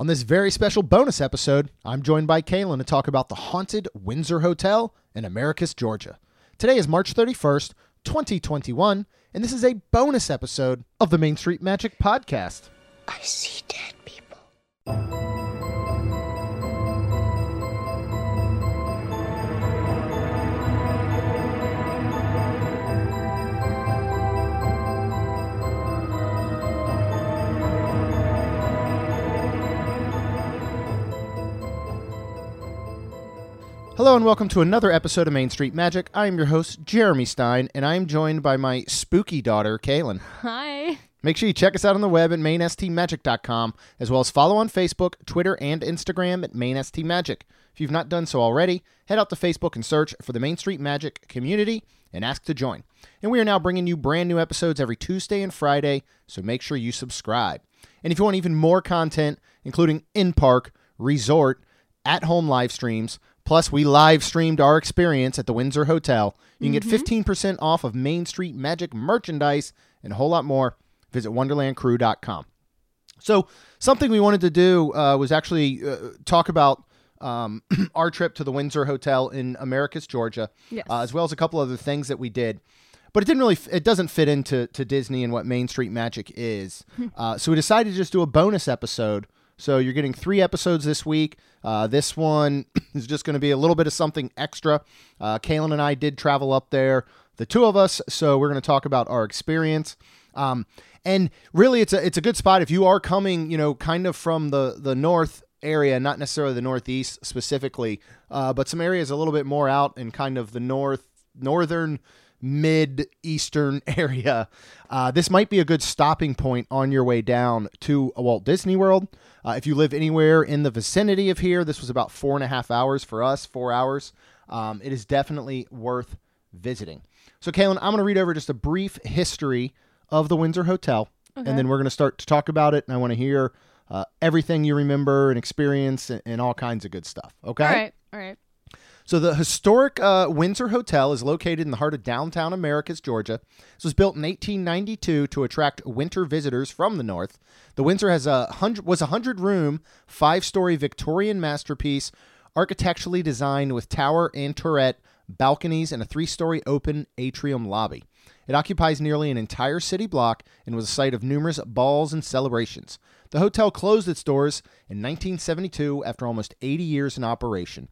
On this very special bonus episode, I'm joined by Kaylin to talk about the haunted Windsor Hotel in Americus, Georgia. Today is March 31st, 2021, and this is a bonus episode of the Main Street Magic Podcast. I see Hello and welcome to another episode of Main Street Magic. I am your host, Jeremy Stein, and I am joined by my spooky daughter, Kaylin. Hi. Make sure you check us out on the web at mainstmagic.com, as well as follow on Facebook, Twitter, and Instagram at mainstmagic. If you've not done so already, head out to Facebook and search for the Main Street Magic community and ask to join. And we are now bringing you brand new episodes every Tuesday and Friday, so make sure you subscribe. And if you want even more content, including in park, resort, at home live streams, plus we live streamed our experience at the Windsor Hotel, you can get 15% off of Main Street Magic merchandise and a whole lot more. Visit wonderlandcrew.com. So, something we wanted to do uh, was actually uh, talk about um, our trip to the Windsor Hotel in Americus, Georgia, Yes. uh, as well as a couple other things that we did. But it didn't really, f- it doesn't fit into to Disney and what Main Street Magic is. uh, so we decided to just do a bonus episode. So you're getting three episodes this week. Uh, this one is just going to be a little bit of something extra. Uh, Kaylin and I did travel up there, the two of us. So we're going to talk about our experience. Um, and really, it's a it's a good spot if you are coming, you know, kind of from the the north area, not necessarily the northeast specifically, uh, but some areas a little bit more out in kind of the north northern mid eastern area. Uh, this might be a good stopping point on your way down to a Walt Disney World. Uh, if you live anywhere in the vicinity of here, this was about four and a half hours for us, four hours. Um, it is definitely worth visiting. So, Kaylin, I'm going to read over just a brief history of the Windsor Hotel, and then we're going to start to talk about it. And I want to hear uh, everything you remember and experience and, and all kinds of good stuff. Okay. All right. All right. So the historic uh, Windsor Hotel is located in the heart of downtown Americus, Georgia. This was built in 1892 to attract winter visitors from the north. The Windsor has a hundred was a hundred room, five story Victorian masterpiece, architecturally designed with tower and turret, balconies, and a three story open atrium lobby. It occupies nearly an entire city block and was a site of numerous balls and celebrations. The hotel closed its doors in 1972 after almost 80 years in operation.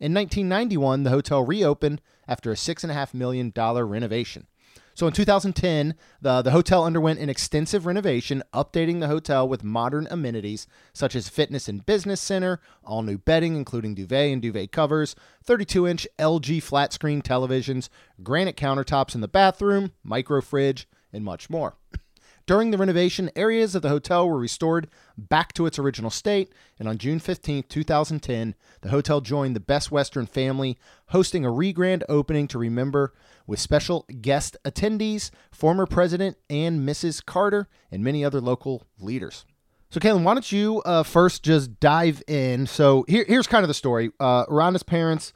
In 1991, the hotel reopened after a $6.5 million renovation. So in 2010, the, the hotel underwent an extensive renovation, updating the hotel with modern amenities such as fitness and business center, all new bedding, including duvet and duvet covers, 32 inch LG flat screen televisions, granite countertops in the bathroom, micro fridge, and much more. During the renovation, areas of the hotel were restored back to its original state, and on June 15, 2010, the hotel joined the Best Western family, hosting a re-grand opening to remember with special guest attendees, former President and Mrs. Carter, and many other local leaders. So, Kaylin, why don't you uh, first just dive in? So, here, here's kind of the story. Uh, Rhonda's parents,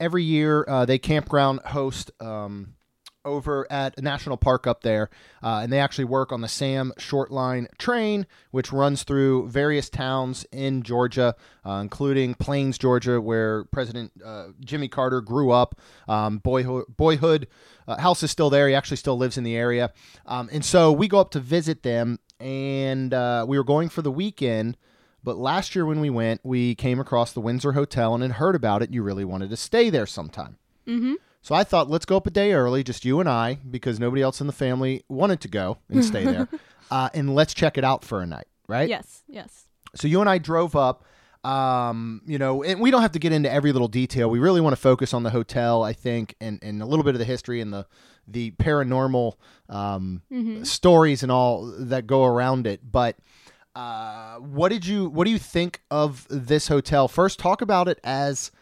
every year, uh, they campground host um, over at a national park up there, uh, and they actually work on the Sam Short Line train, which runs through various towns in Georgia, uh, including Plains, Georgia, where President uh, Jimmy Carter grew up. Um, boyhood, boyhood uh, house is still there. He actually still lives in the area, um, and so we go up to visit them, and uh, we were going for the weekend. But last year when we went, we came across the Windsor Hotel and had heard about it. You really wanted to stay there sometime. Mm-hmm. So I thought, let's go up a day early, just you and I, because nobody else in the family wanted to go and stay there. Uh, and let's check it out for a night, right? Yes. Yes. So you and I drove up. Um, you know, and we don't have to get into every little detail. We really want to focus on the hotel, I think, and, and a little bit of the history and the the paranormal um, stories and all that go around it. But uh, what did you what do you think of this hotel? First, talk about it as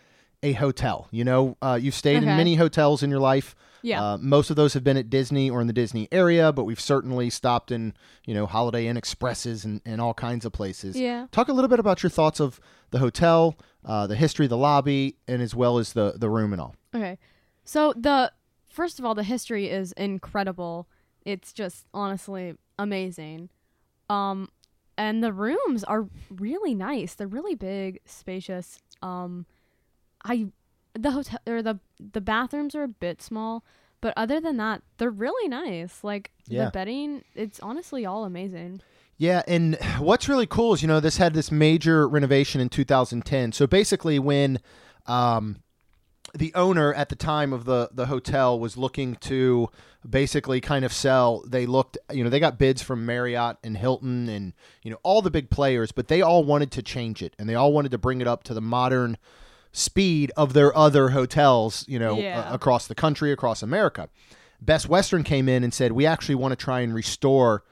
a hotel. You know, uh, you've stayed in many hotels in your life. Yeah. Uh, most of those have been at Disney or in the Disney area, but we've certainly stopped in, you know, Holiday Inn Expresses and, and all kinds of places. Yeah. Talk a little bit about your thoughts of the hotel, uh, the history of the lobby, and as well as the, the room and all. Okay. So the first of all, the history is incredible. It's just honestly amazing. Um, and the rooms are really nice. They're really big, spacious. Um, I the hotel or the the bathrooms are a bit small, but other than that, they're really nice. Like Yeah. the bedding, it's honestly all amazing. Yeah, and what's really cool is you know this had this major renovation in 2010. So basically, when um, the owner at the time of the the hotel was looking to basically kind of sell, they looked you know they got bids from Marriott and Hilton and you know all the big players, but they all wanted to change it and they all wanted to bring it up to the modern speed of their other hotels, you know, Yeah. uh, across the country, across America. Best Western came in and said, "We actually want to try and restore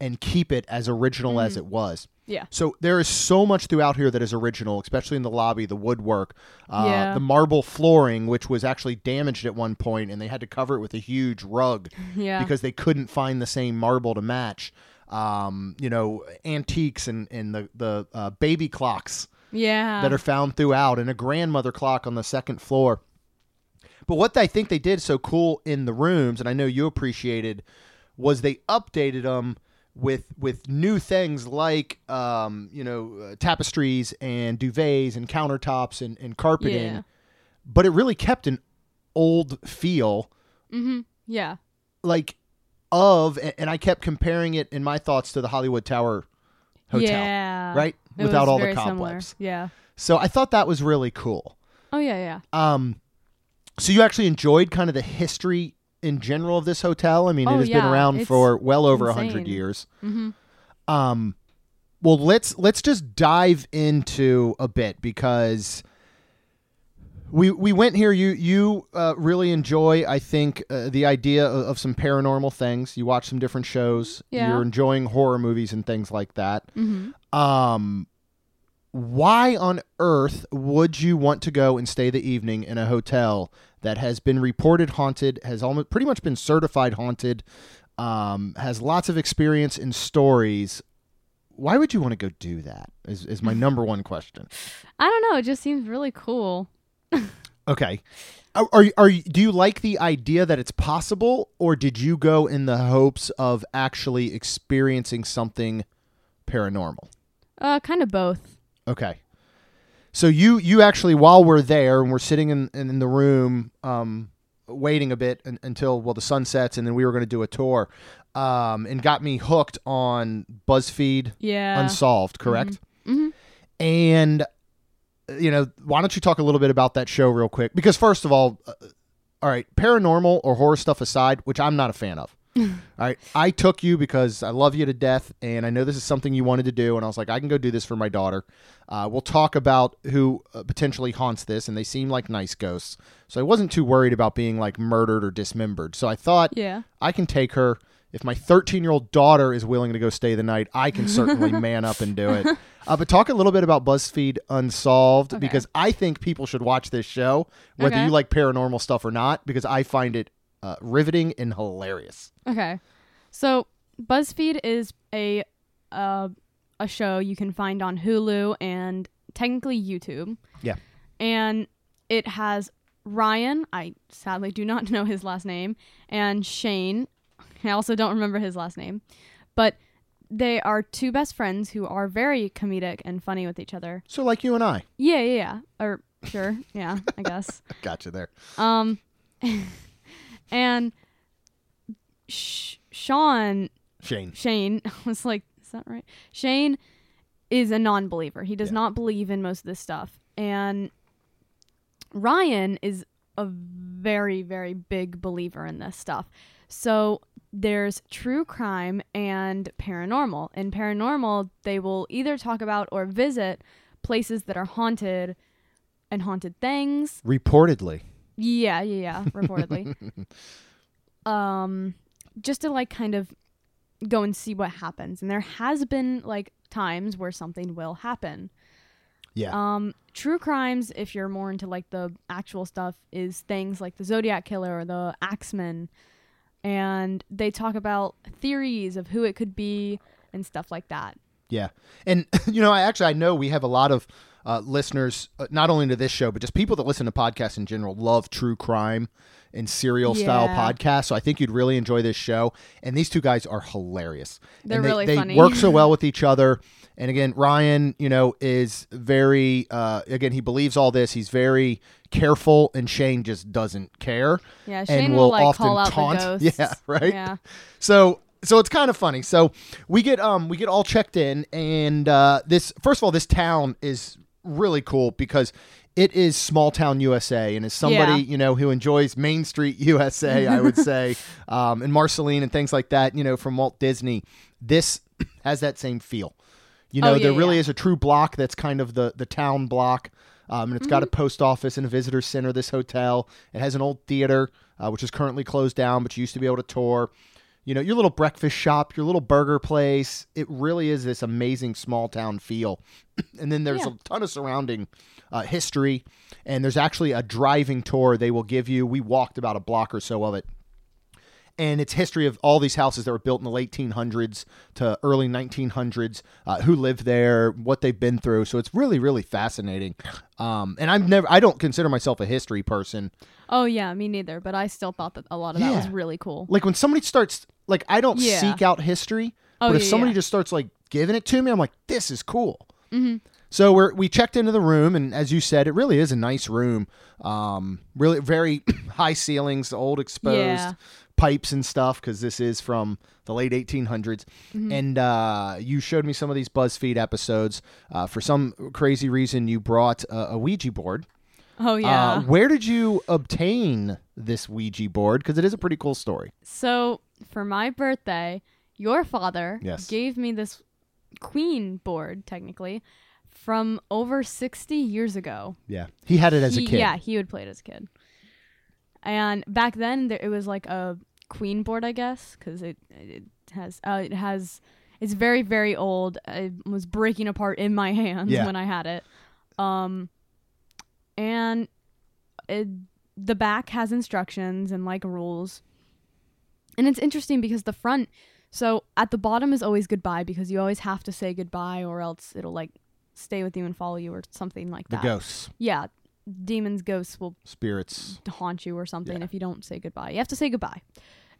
and keep it as original as it was." Yeah. So there is so much throughout here that is original, especially in the lobby, the woodwork, uh, Yeah. the marble flooring, which was actually damaged at one point, and they had to cover it with a huge rug Yeah. because they couldn't find the same marble to match. Um, you know, antiques and and the the uh, baby clocks yeah. that are found throughout, and a grandmother clock on the second floor. But what I think they did so cool in the rooms, and I know you appreciated, was they updated them with with new things like um, you know uh, tapestries and duvets and countertops and, and carpeting. Yeah. But it really kept an old feel, Mm-hmm. yeah. like of, and I kept comparing it in my thoughts to the Hollywood Tower Hotel, Yeah. right? It Without all the very similar. cobwebs. Yeah. So I thought that was really cool. Oh yeah, yeah. Um, so you actually enjoyed kind of the history in general of this hotel. I mean, it Oh, has been around it's for well over a hundred years. Mm-hmm. Um, well, let's let's just dive into a bit because we we went here. You you uh, really enjoy, I think, uh, the idea of, of some paranormal things. You watch some different shows. Yeah. You're enjoying horror movies and things like that. Mm-hmm. Um, why on earth would you want to go and stay the evening in a hotel that has been reported haunted, has almost pretty much been certified haunted, um, has lots of experience in stories? Why would you want to go do that? Is is my number one question. I don't know. It just seems really cool. Okay. Are, are are do you like the idea that it's possible, or did you go in the hopes of actually experiencing something paranormal? Uh, kind of both. Okay. So you you actually while we're there and we're sitting in in the room um waiting a bit un, until well the sun sets and then we were going to do a tour um and got me hooked on BuzzFeed Yeah. Unsolved, correct? Mhm. And uh, you know, why don't you talk a little bit about that show real quick? Because first of all, uh, all right, paranormal or horror stuff aside, which I'm not a fan of. all right, I took you because I love you to death, and I know this is something you wanted to do, and I was like, I can go do this for my daughter. Uh, we'll talk about who uh, potentially haunts this, and they seem like nice ghosts, so I wasn't too worried about being like murdered or dismembered. So I thought, Yeah. I can take her. If my 13 year old daughter is willing to go stay the night, I can certainly man up and do it. Uh, but talk a little bit about BuzzFeed Unsolved Okay. because I think people should watch this show, whether Okay. you like paranormal stuff or not, because I find it uh, riveting and hilarious. Okay. So BuzzFeed is a uh, a show you can find on Hulu and technically YouTube. Yeah. And it has Ryan, I sadly do not know his last name, and Shane. I also don't remember his last name. But they are two best friends who are very comedic and funny with each other. So, like you and I. Yeah, yeah, yeah. Or sure, yeah, I guess. Gotcha there. Um, and Sh- Sean Shane. Shane I was like, is that right? Shane is a non-believer. He does Yeah. not believe in most of this stuff, and Ryan is a very, very big believer in this stuff. So there's true crime and paranormal. In paranormal, they will either talk about or visit places that are haunted and haunted things Reportedly. yeah, yeah, yeah, reportedly. um just to like kind of go and see what happens. And there has been like times where something will happen. Yeah. Um true crimes if you're more into like the actual stuff is things like the Zodiac killer or the Axeman and they talk about theories of who it could be and stuff like that. Yeah, and you know, I actually I know we have a lot of uh, listeners, uh, not only to this show, but just people that listen to podcasts in general, love true crime and serial style podcasts. So I think you'd really enjoy this show. And these two guys are hilarious. They're and they, really they funny. work so well with each other. And again, Ryan, you know, is very uh, again he believes all this. He's very careful, and Shane just doesn't care. Yeah, and Shane will will like often call out taunt. Yeah, right. Yeah. So so it's kind of funny. So we get um we get all checked in, and uh, this first of all, this town is really cool because it is small town USA, and as somebody Yeah. you know who enjoys Main Street USA, I would say, um, and Marceline and things like that, you know, from Walt Disney, this has that same feel. You know, Oh, yeah, there really yeah. is a true block that's kind of the the town block. Um, and it's Mm-hmm. got a post office and a visitor center. This hotel. It has an old theater, uh, which is currently closed down, but you used to be able to tour. You know, your little breakfast shop, your little burger place. It really is this amazing small town feel. and then there's Yeah. a ton of surrounding uh, history, and there's actually a driving tour they will give you. We walked about a block or so of it and it's history of all these houses that were built in the late 1800s to early 1900s, uh, who lived there, what they've been through. So it's really, really fascinating. Um, and I've never, I don't consider myself a history person. Oh yeah, me neither. But I still thought that a lot of that was really cool. Like when somebody starts, like I don't Yeah. seek out history, Oh, but if yeah, somebody yeah. just starts like giving it to me, I'm like, this is cool. Mm-hmm. So we're we checked into the room, and as you said, it really is a nice room. Um, really very high ceilings, old exposed pipes and stuff, because this is from the late 1800s. Mm-hmm. And uh, you showed me some of these BuzzFeed episodes. Uh, for some crazy reason, you brought a, a Ouija board. Oh yeah. Uh, where did you obtain this Ouija board? Because it is a pretty cool story. So for my birthday, your father Yes. gave me this queen board, technically, from over sixty years ago. Yeah, he had it as He- a kid. Yeah, he would play it as a kid. And back then, there, it was like a queen board, I guess, because it it has uh, it has it's very very old. It was breaking apart in my hands Yeah. when I had it. Um, and it, the back has instructions and like rules. And it's interesting because the front, so at the bottom is always goodbye because you always have to say goodbye or else it'll like stay with you and follow you or something like the that. ghosts, Yeah, demons, ghosts will spirits. haunt you or something Yeah. if you don't say goodbye. You have to say goodbye.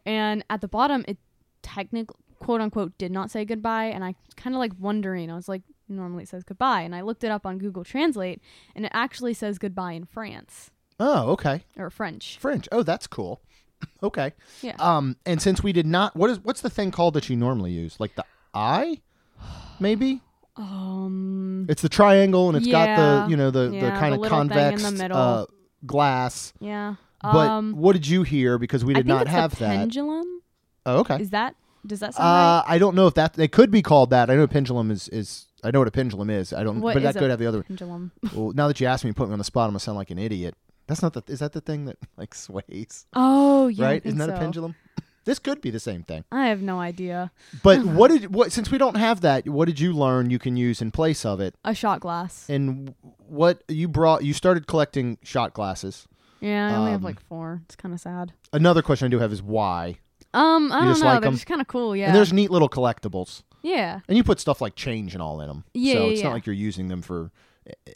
And at the bottom, it technically, quote unquote, did not say goodbye. And I kind of like wondering, I was like, normally it says goodbye. And I looked it up on Google Translate, and it actually says goodbye in France Oh, okay. or French. French. Oh, that's cool. okay. Yeah. Um, and since we did not, what is what's the thing called that you normally use? Like the eye, maybe. Um, It's the triangle, and it's got Yeah. the you know the the Yeah, kind the of little thing in convex middle. uh, glass. yeah. But um, what did you hear? Because we I did think not it's have a that. pendulum. Oh, okay. Is that does that sound right? Uh, I don't know if that they could be called that. I know pendulum is is. I know what a pendulum is. I don't. What but that could have the other. Pendulum. Well, now that you asked me, put me on the spot. I'm gonna sound like an idiot. That's not the. Is that the thing that like sways? Oh yeah. Right? Isn't that a pendulum? This could be the same thing. I have no idea. But what did what since we don't have that? What did you learn you can use in place of it? A shot glass. And what you brought? You started collecting shot glasses. Yeah, I only have um, like four. It's kind of sad. Another question I do have is why. Um, I You don't just know. like They're 'em? just kind of cool. Yeah. And there's neat little collectibles. Yeah. And you put stuff like change and all in them. Yeah, So yeah, it's yeah. not like you're using them for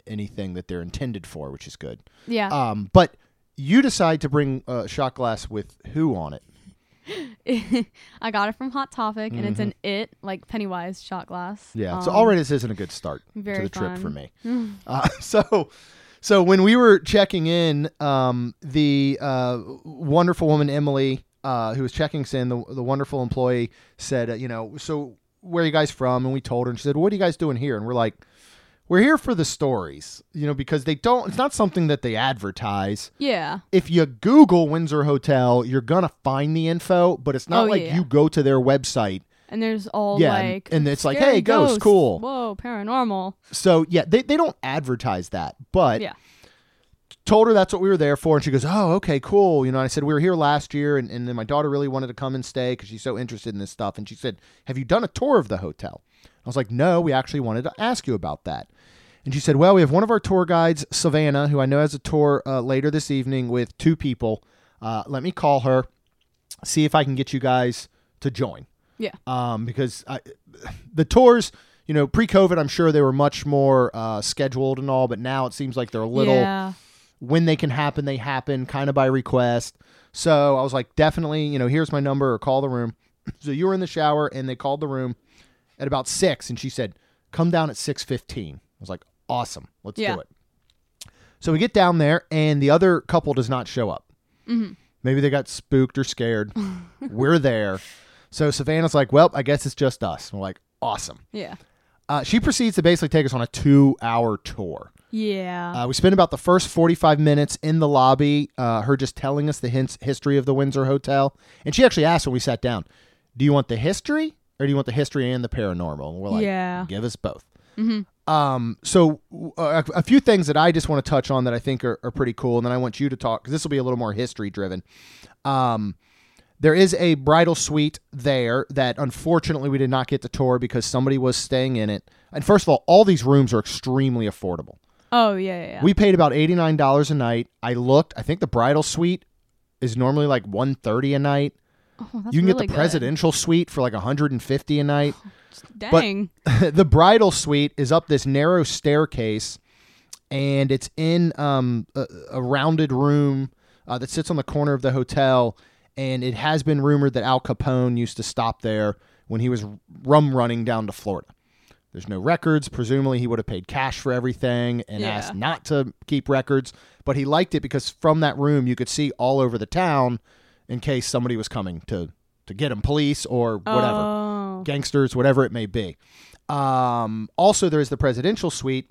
anything that they're intended for, which is good. Yeah. Um, but you decide to bring a shot glass with who on it? I got it from Hot Topic, and it's an it like Pennywise shot glass. Mm-hmm. Yeah. so Um, already this isn't a good start to the trip for me. uh, so, so when we were checking in, um, the uh, wonderful woman Emily, uh, who was checking us in, the the wonderful employee said, uh, you know, so where are you guys from? And we told her, and she said, what are you guys doing here? And we're like. We're here for the stories, you know, because they don't. It's not something that they advertise. Yeah. If you Google Windsor Hotel, you're gonna find the info, but it's not Oh, like yeah. you go to their website And there's all Yeah, and- like and it's like, hey, ghost, cool. Whoa, paranormal. So yeah, they, they don't advertise that, but Yeah. Told her that's what we were there for, and she goes, "Oh, okay, cool." You know, I said we were here last year, and, and then my daughter really wanted to come and stay because she's so interested in this stuff, and she said, "Have you done a tour of the hotel?" I was like, "No, we actually wanted to ask you about that." And she said, "Well, we have one of our tour guides, Savannah, who I know has a tour uh, later this evening with two people. Uh, let me call her, see if I can get you guys to join." Yeah. um, because I, the tours you know, pre-COVID, I'm sure they were much more uh, scheduled and all, but now it seems like they're a little Yeah. When they can happen, they happen, kind of by request. So I was like, definitely, you know, here's my number or call the room. So you were in the shower and they called the room at about six, and she said, "Come down at six 15. I was like, "Awesome, let's Yeah. do it." So we get down there, and the other couple does not show up. Mm-hmm. Maybe they got spooked or scared. we're there, so Savannah's like, "Well, I guess it's just us." We're like, "Awesome." Yeah. Uh, she proceeds to basically take us on a two-hour tour. Yeah. Uh, we spent about the first 45 minutes in the lobby, uh, her just telling us the hints, history of the Windsor Hotel. And she actually asked when we sat down, Do you want the history or do you want the history and the paranormal? And we're like, Yeah. Give us both. Um, so, uh, a, a few things that I just want to touch on that I think are, are pretty cool. And then I want you to talk because this will be a little more history driven. Um, there is a bridal suite there that unfortunately we did not get to tour because somebody was staying in it. And first of all, all these rooms are extremely affordable. oh yeah, yeah. yeah. We paid about eighty nine dollars a night. I looked. I think the bridal suite is normally like one thirty a night. oh, that's you can really get the good. presidential suite for like hundred and fifty a night. Dang. the bridal suite is up this narrow staircase, and it's in um, a, a rounded room uh, that sits on the corner of the hotel. And it has been rumored that Al Capone used to stop there when he was rum running down to Florida. There's no records. Presumably, he would have paid cash for everything and Yeah. asked not to keep records. But he liked it because from that room, you could see all over the town in case somebody was coming to, to get him, police or whatever Oh. gangsters, whatever it may be. Um, also, there's the presidential suite,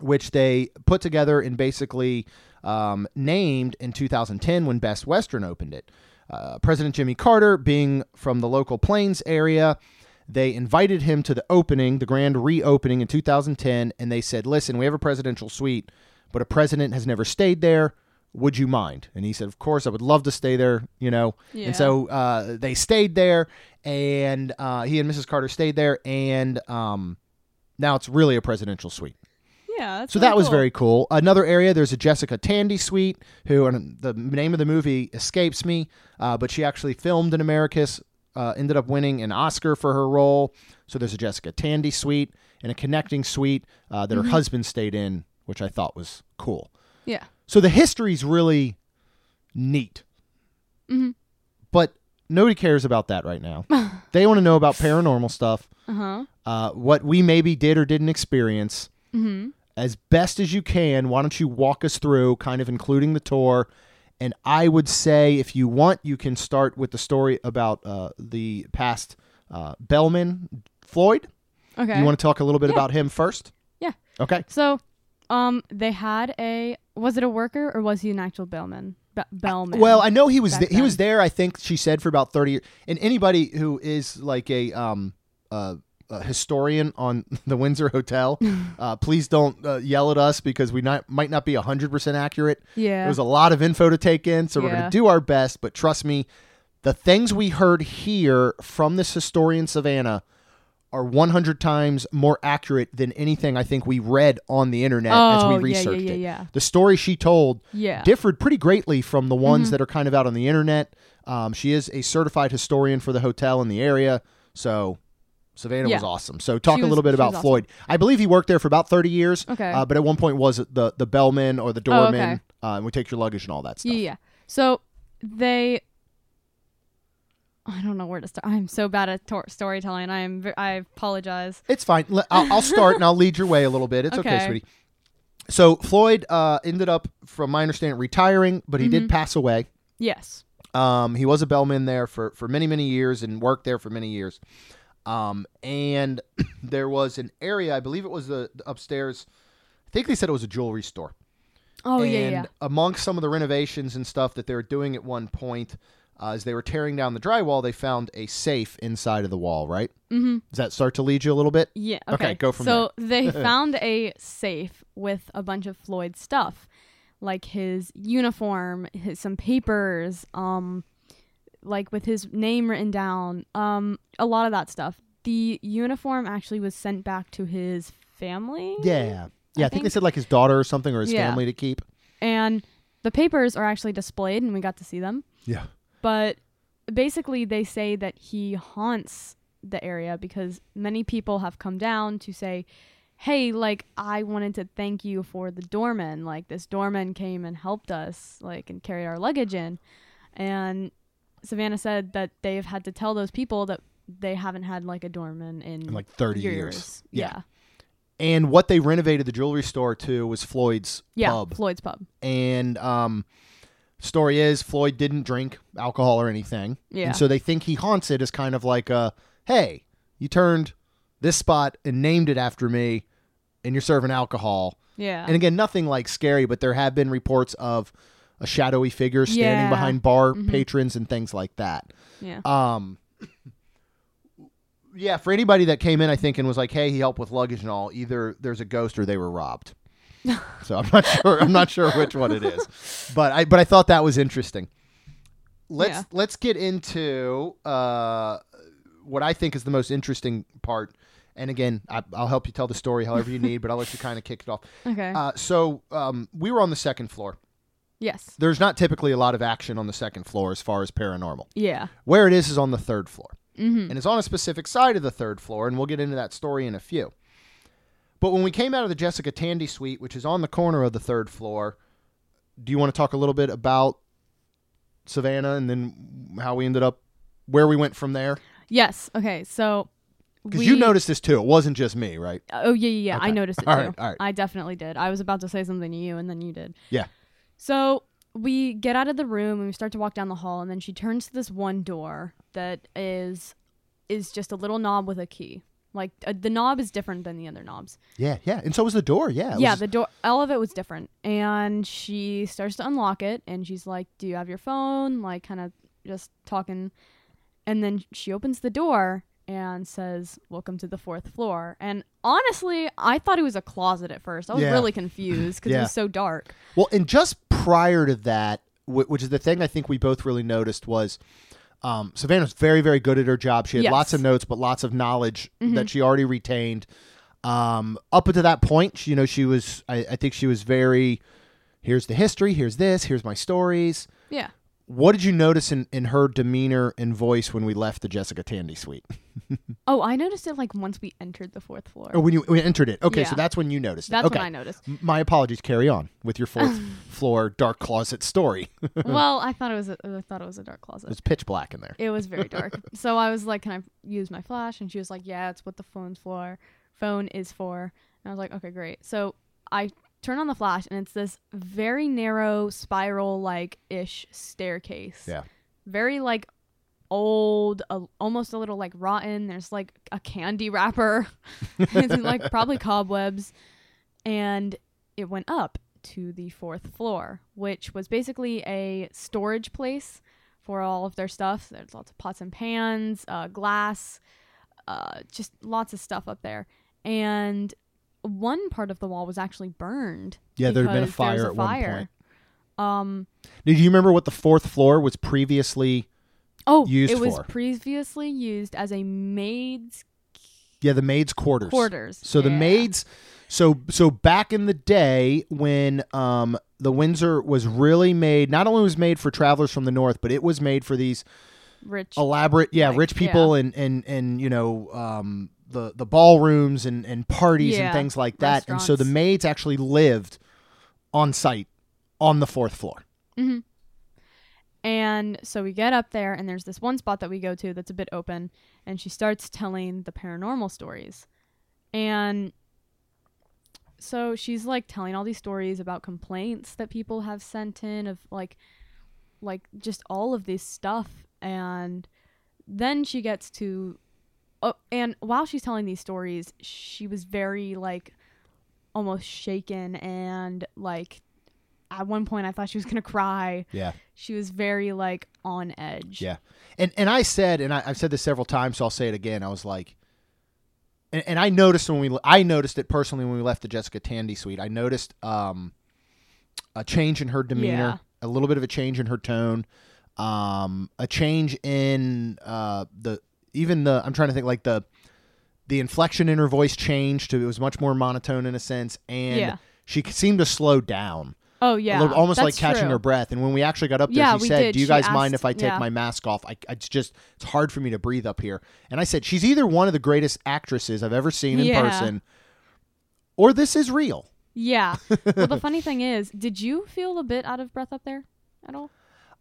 which they put together and basically um, named in 2010 when Best Western opened it. Uh, President Jimmy Carter, being from the local Plains area, they invited him to the opening, the grand reopening in 2010, and they said, Listen, we have a presidential suite, but a president has never stayed there. Would you mind? And he said, Of course, I would love to stay there, you know. Yeah. And so uh, they stayed there, and uh, he and Mrs. Carter stayed there, and um, now it's really a presidential suite. Yeah. So really that was cool. very cool. Another area, there's a Jessica Tandy suite, who and the name of the movie escapes me, uh, but she actually filmed in Americus, uh, ended up winning an Oscar for her role. So there's a Jessica Tandy suite and a connecting suite uh, that her husband stayed in, which I thought was cool. Yeah. So the history's really neat, Mhm. but nobody cares about that right now. they want to know about paranormal stuff, Uh huh. uh, what we maybe did or didn't experience Mm-hmm. As best as you can. Why don't you walk us through, kind of including the tour? And I would say, if you want, you can start with the story about uh, the past uh, Bellman Floyd. Okay. You want to talk a little bit Yeah. about him first? Yeah. Okay. So, um, they had a was it a worker or was he an actual bellman? Be- bellman. Well, I know he was th- he was there. I think she said for about thirty years. And anybody who is like a um uh, a historian on the Windsor Hotel, uh, please don't uh, yell at us because we not might not be hundred percent accurate. yeah. There's a lot of info to take in, so we're going to do our best. But trust me, the things we heard here from this historian Savannah are 100 times more accurate than anything I think we read on the internet as Oh, we yeah, yeah, researched yeah, it. yeah. The story she told yeah. Mm-hmm. differed pretty greatly from the ones that are kind of out on the internet. Um, she is a certified historian for the hotel in the area, so Savannah Yeah. was awesome. So talk She a little bit about awesome. Floyd. I believe he worked there for about 30 years. Okay. Uh, but at one point was the the bellman or the Oh, doorman, okay. uh, and we take your luggage and all that stuff. Yeah. So they. I don't know where to start. I'm so bad at tor- storytelling. I am. I apologize. It's fine. I'll, I'll start and I'll lead your way a little bit. It's okay, Okay. sweetie. So Floyd uh, ended up, from my understanding, retiring, but he Mm-hmm. did pass away. Yes. Um, he was a bellman there for, for many, many years and worked there for many years. Um, and there was an area, I believe it was the, the upstairs. I think they said it was a jewelry store. Oh and yeah, yeah. amongst some of the renovations and stuff that they were doing at one point, uh, as they were tearing down the drywall, they found a safe inside of the wall. Right? Mm-hmm. Does that start to lead you a little bit? Yeah. Okay, Okay. go from there. so they found a safe with a bunch of Floyd stuff, like his uniform, his some papers, um, like with his name written down, um, a lot of that stuff. The uniform actually was sent back to his family. Yeah. Yeah, I, think, they said like his daughter or something or his Yeah. family to keep. And the papers are actually displayed, and we got to see them. Yeah. But basically, they say that he haunts the area because many people have come down to say, "Hey, like I wanted to thank you for the doorman. Like this doorman came and helped us, like and carried our luggage in." And Savannah said that they've had to tell those people that they haven't had like a doorman in, In like 30 years. years. Yeah. Yeah. And what they renovated the jewelry store to was Floyd's Yeah. pub. Floyd's pub. And um, story is Floyd didn't drink alcohol or anything. Yeah. And so they think he haunts it as kind of like a, hey, you turned this spot and named it after me, and you're serving alcohol. Yeah. And again, nothing like scary, but there have been reports of a shadowy figure standing Yeah. behind bar Mhm. patrons and things like that. yeah. Um, yeah, for anybody that came in, I think, and was like, "Hey, he helped with luggage and all," either there's a ghost or they were robbed. so I'm not sure. I'm not sure which one it is, but I but I thought that was interesting. Let's Yeah. let's get into uh, what I think is the most interesting part. And again, I, I'll help you tell the story however you need, but I'll let you kind of kick it off. okay. Uh, so um, we were on the second floor. Yes. There's not typically a lot of action on the second floor as far as paranormal. Yeah. Where it is is on the third floor Mm-hmm. and it's on a specific side of the third floor, and we'll get into that story in a few. But when we came out of the Jessica Tandy suite, which is on the corner of the third floor, do you want to talk a little bit about Savannah and then how we ended up where we went from there? Yes. Okay. So. Because you noticed this too. It wasn't just me, right? Oh yeah, yeah, yeah. I noticed it All too. right, all right. I definitely did. I was about to say something to you, and then you did. Yeah. So we get out of the room and we start to walk down the hall, and then she turns to this one door that is is just a little knob with a key. Like uh, the knob is different than the other knobs. Yeah, yeah. And so was the door. Yeah. yeah, was- the door, all of it was different. And she starts to unlock it, and she's like, "Do you have your phone?" Like, kind of just talking. And then she opens the door and says, "Welcome to the fourth floor." And honestly, I thought it was a closet at first. I was Yeah. really confused because it was so dark. Well, and just prior to that, which is the thing I think we both really noticed was um, Savannah's very, very good at her job. She had Yes. Mm-hmm. lots of notes, but lots of knowledge that she already retained. Um, up until that point, you know, she was. I, I think she was very. Here's the history. Here's this. Here's my stories. Yeah. What did you notice in, in her demeanor and voice when we left the Jessica Tandy suite? Oh, I noticed it like once we entered the fourth floor. Or when you you entered it? Okay, so that's when you noticed. it. That's okay. when I noticed. M- My apologies. Carry on with your fourth floor dark closet story. well, I thought it was. A, I thought it was a dark closet. It's pitch black in there. It was very dark. so I was like, "Can I use my flash?" And she was like, "Yeah, it's what the phone's for. Phone is for." And I was like, "Okay, great." So I turn on the flash, and it's this very narrow spiral like ish staircase. Yeah. Very like old, uh, almost a little like rotten. There's like a candy wrapper. it's like probably cobwebs, and it went up to the fourth floor, which was basically a storage place for all of their stuff. There's lots of pots and pans, uh, glass, uh, just lots of stuff up there. And one part of the wall was actually burned. Yeah, there had been a because there was fire a at one fire. point. Um. Did you remember what the fourth floor was previously? Oh, Used it was for? previously used as a maid's Yeah, the maids' quarters. quarters. So the maids. So so back in the day when um the Windsor was really made, not only was made for travelers from the north, but it was made for these rich. elaborate, yeah, Like, rich people and and and you know um the the ballrooms and and parties and things like that. And so the maids actually lived on site on the fourth floor. hmm And so we get up there, and there's this one spot that we go to that's a bit open, and she starts telling the paranormal stories. And so she's like telling all these stories about complaints that people have sent in of like like just all of this stuff and then she gets to oh, and while she's telling these stories she was very like almost shaken and like at one point I thought she was going to cry Yeah. she was very like on edge. Yeah, and and I said, and I, I've said this several times, so I'll say it again. I was like, and, and I noticed when we, I noticed it personally when we left the Jessica Tandy suite. I noticed um, a change in her demeanor, a little bit of a change in her tone, um, a change in uh, the even the. I'm trying to think like the the inflection in her voice changed to it was much more monotone in a sense, and Yeah. she seemed to slow down. Oh yeah, little- almost like that's catching true. her breath. And when we actually got up there, Yeah, she we said, did. "Do you She guys mind asked- if I take yeah. my mask off? I, it's just it's hard for me to breathe up here." And I said, "She's either one of the greatest actresses I've ever seen in Yeah. person, or this is real." Yeah. well, the funny thing is, did you feel a bit out of breath up there at all?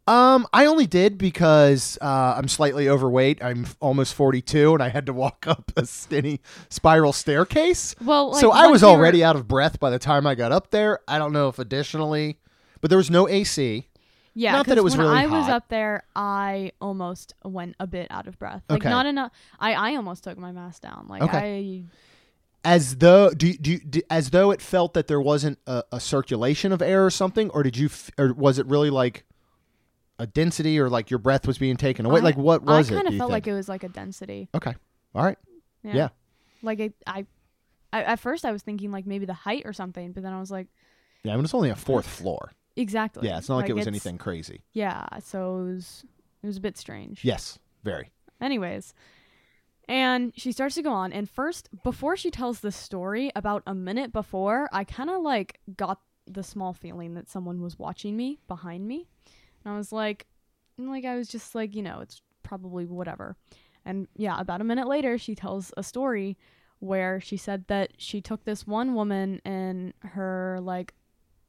Um, I only did because uh, I'm slightly overweight. I'm almost 42, and I had to walk up a skinny spiral staircase. Well, like, so I was we were- already out of breath by the time I got up there. I don't know if additionally, but there was no AC. Yeah, Not that it was when really I was up there, I almost went a bit out of breath. Like Okay. not enough. I I almost took my mask down. Like Okay. As though do, do, do as though it felt that there wasn't a, a circulation of air or something, or did you, f- or was it really like a density, or like your breath was being taken I, away? like what was it? I kind of felt think? like it was like a density. okay, all right, Yeah. Yeah. Like it, I, I, at first I was thinking like maybe the height or something, but then I was like, yeah. I mean, it's only a fourth floor. exactly. Yeah, it's not like, it was anything crazy. Yeah, so it was it was a bit strange. Yes, very. Anyways, and she starts to go on, and first, before she tells the story, about a minute before, I kind of like got the small feeling that someone was watching me behind me, and I was like, and, like I was just like, you know, it's probably whatever. And yeah, about a minute later, she tells a story where she said that she took this one woman and her like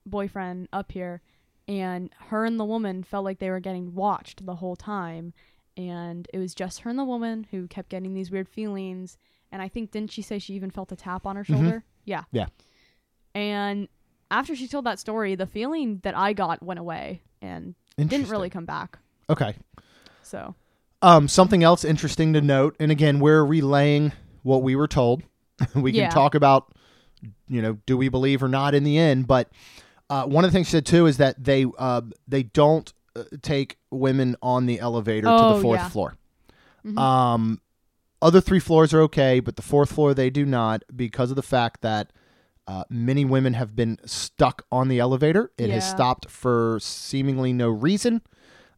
boyfriend up here and her and the woman felt like they were getting watched the whole time and it was just her and the woman who kept getting these weird feelings and i think didn't she say she even felt a tap on her shoulder yeah Mm-hmm. Yeah. and after she told that story the feeling that i got went away and didn't really come back Okay. so Um, something else interesting to note, and again, we're relaying what we were told. we can Yeah. talk about, you know, do we believe or not in the end. But uh, one of the things she said too is that they uh, they don't uh, take women on the elevator to Oh, the fourth yeah. floor. Mhm. Um, other three floors are okay, but the fourth floor they do not because of the fact that uh, many women have been stuck on the elevator. It has stopped for seemingly no reason.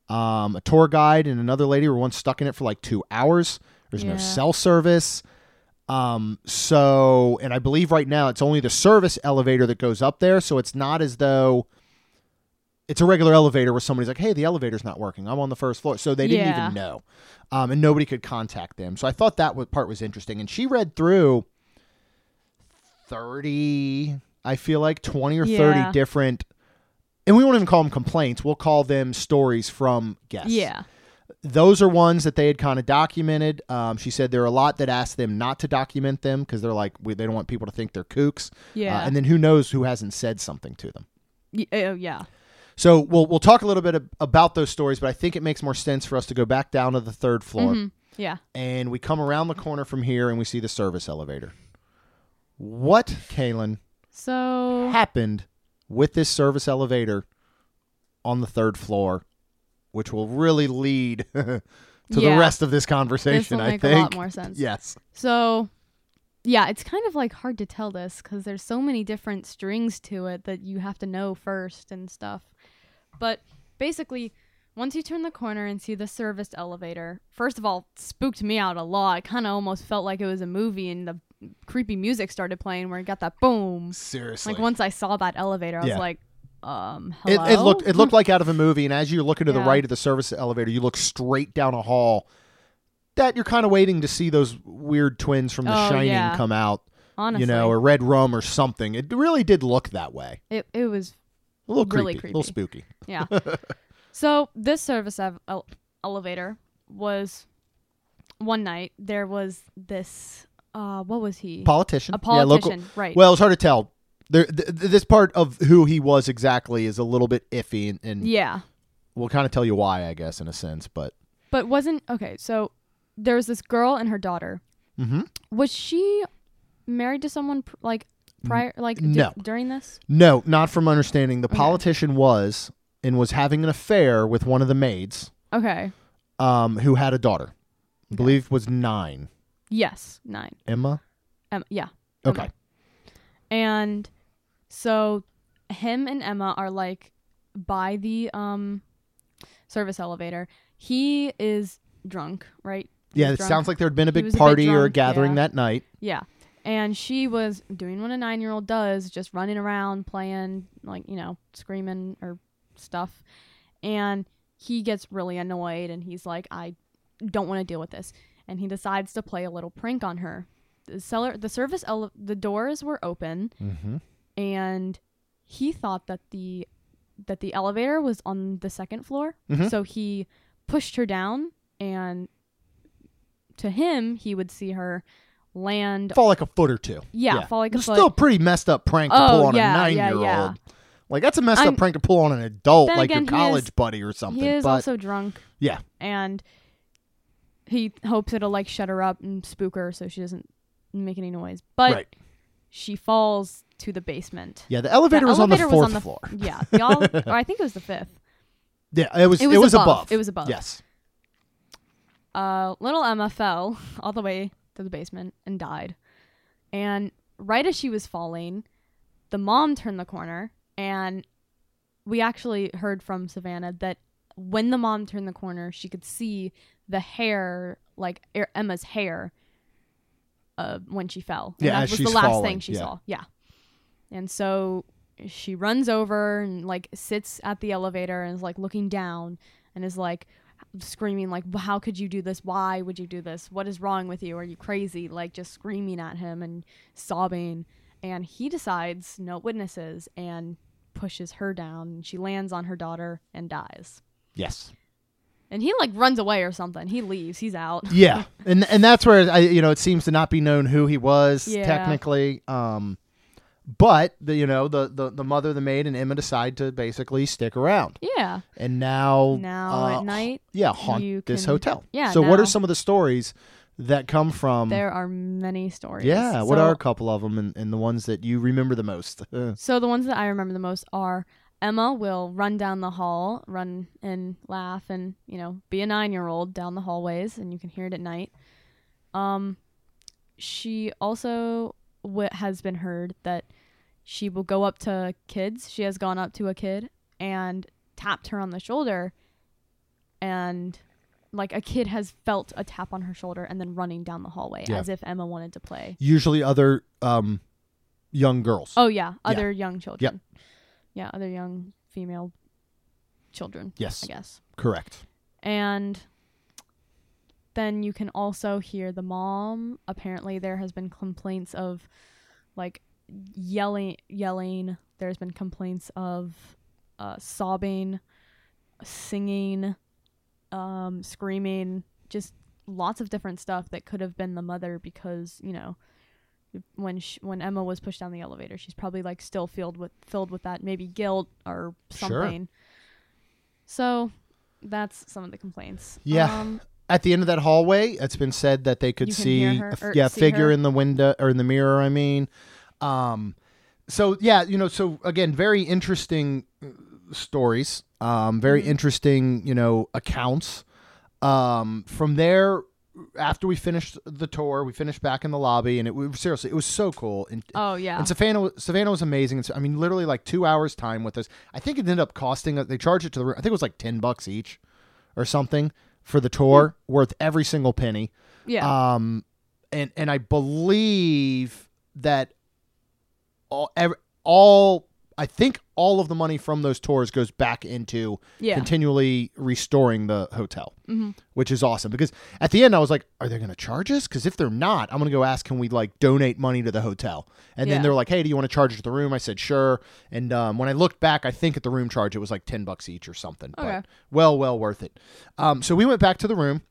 Um, a tour guide and another lady were once stuck in it for like two hours. There's no cell service. Um, so, and I believe right now it's only the service elevator that goes up there. So it's not as though it's a regular elevator where somebody's like, hey, the elevator's not working. I'm on the first floor. So they didn't Yeah. even know. Um, and nobody could contact them. So I thought that part was interesting. And she read through 30, I feel like 20 or 30 Yeah. different, and we won't even call them complaints. We'll call them stories from guests yeah those are ones that they had kind of documented. Um, she said there are a lot that asked them not to document them because they're like we, they don't want people to think they're kooks. yeah Uh, and then who knows who hasn't said something to them. Y- uh, yeah So we'll we'll talk a little bit ab- about those stories, but I think it makes more sense for us to go back down to the third floor, Mhm. yeah and we come around the corner from here, and we see the service elevator. What, Kaylin, so happened with this service elevator on the third floor, which will really lead to the rest of this conversation? I think. a lot more sense Yes. So, yeah, it's kind of like hard to tell this because there's so many different strings to it that you have to know first and stuff. But basically, once you turn the corner and see the service elevator, first of all, spooked me out a lot. It kind of almost felt like it was a movie, and the creepy music started playing where it got that boom. Seriously. Like once I saw that elevator, I Yeah. was like, um, it, hello? it looked it looked like out of a movie, and as you're looking to the right of the service elevator, you look straight down a hall. That you're kind of waiting to see those weird twins from The Oh, Shining yeah. come out, honestly, you know, a Red Rum or something. It really did look that way. it it was A little creepy, Really a little spooky. Yeah. so this service ev- elevator was one night. There was this. Uh, what was he? Politician, a yeah, local. politician, right? Well, it's hard to tell. There, th- th- this part of who he was exactly is a little bit iffy, and, and yeah, we'll kind of tell you why, I guess, in a sense. But but wasn't okay. So there was this girl and her daughter. hmm Was she married to someone pr- like prior, like di- no. during this? no, not from understanding. The Okay. politician was and was having an affair with one of the maids, Okay. um, who had a daughter. I Okay. believe was nine. Yes, nine. Emma. Emma yeah. Okay. Emma. And so him and Emma are like by the um service elevator. He is drunk, right? Yeah, it drunk. sounds like there had been a big was a bit party or a gathering yeah. that night. Yeah. And she was doing what a nine year old does, just running around, playing, like, you know, screaming or stuff. And he gets really annoyed and he's like, I don't want to deal with this. And he decides to play a little prank on her. The cellar, the service, ele- the doors were open Mm-hmm. and he thought that the that the elevator was on the second floor Mhm. so he pushed her down and to him he would see her land Fall like a foot or two. yeah, fall like a It's foot Still pretty messed up prank to Oh, pull on yeah, a nine-year-old. Like that's a messed I'm- up prank to pull on an adult, like again, your he is- college buddy or something. he is but also drunk yeah, and he hopes it'll like shut her up and spook her so she doesn't make any noise but right. she falls to the basement Yeah, the elevator The was on the fourth the floor. yeah y'all or i think it was the fifth Yeah, it was. It was above. above. It was above. Yes. uh, little Emma fell all the way to the basement and died. And right as she was falling, the mom turned the corner, and we actually heard from Savannah that when the mom turned the corner, she could see the hair, like Er- Emma's hair, uh, when she fell. And Yeah, that was the last falling, thing she yeah. saw. Yeah. And so she runs over and like sits at the elevator and is like looking down and is like screaming like how could you do this why would you do this what is wrong with you are you crazy like just screaming at him and sobbing and he decides no witnesses and pushes her down she lands on her daughter and dies Yes. and he like runs away or something he leaves he's out Yeah, and and that's where I, you know it seems to not be known who he was Yeah. technically. Um, but the you know the, the the mother, the maid, and Emma decide to basically stick around, yeah and now now uh, at night yeah, haunt you this can- hotel. yeah, So what now- are some of the stories that come from? there are many stories yeah, what So- are a couple of them, and, and the ones that you remember the most? So the ones that I remember the most are Emma will run down the hall, run and laugh, and you know be a nine-year-old down the hallways, and you can hear it at night. Um, she also w- has been heard that she will go up to kids. She has gone up to a kid and tapped her on the shoulder, and like a kid has felt a tap on her shoulder and then running down the hallway Yeah. as if Emma wanted to play. usually other um, young girls. Oh yeah, other young children. Yep. Yeah, other young female children. yes, I guess. correct. And then you can also hear the mom. Apparently, there has been complaints of like yelling, yelling. There's been complaints of uh, sobbing, singing, um, screaming, just lots of different stuff that could have been the mother because you know when sh- when Emma was pushed down the elevator, she's probably like still filled with filled with that maybe guilt or something. Sure. So that's some of the complaints. Yeah. Um, At the end of that hallway, it's been said that they could see, her, a yeah, see figure her. in the window or in the mirror. I mean, um, so yeah, you know, so again, very interesting uh, stories, um, very Mhm. interesting, you know, accounts. Um, from there, after we finished the tour, we finished back in the lobby, and it was seriously, it was so cool. And, oh yeah. and Savannah, Savannah was amazing. It's, I mean, literally like two hours time with us. I think it ended up costing. They charged it to the. Room. I think it was like ten bucks each, or something for the tour, worth every single penny. yeah. Um, and and I believe that all ev- all I think all of the money from those tours goes back into yeah. continually restoring the hotel, hmm which is awesome. Because at the end, I was like, "Are they going to charge us? Because if they're not, I'm going to go ask, can we like donate money to the hotel?" And then they're like, "Hey, do you want to charge it to the room?" I said, "Sure." And um, when I looked back, I think at the room charge, it was like ten bucks each or something. Okay. But well, well worth it. Um, so we went back to the room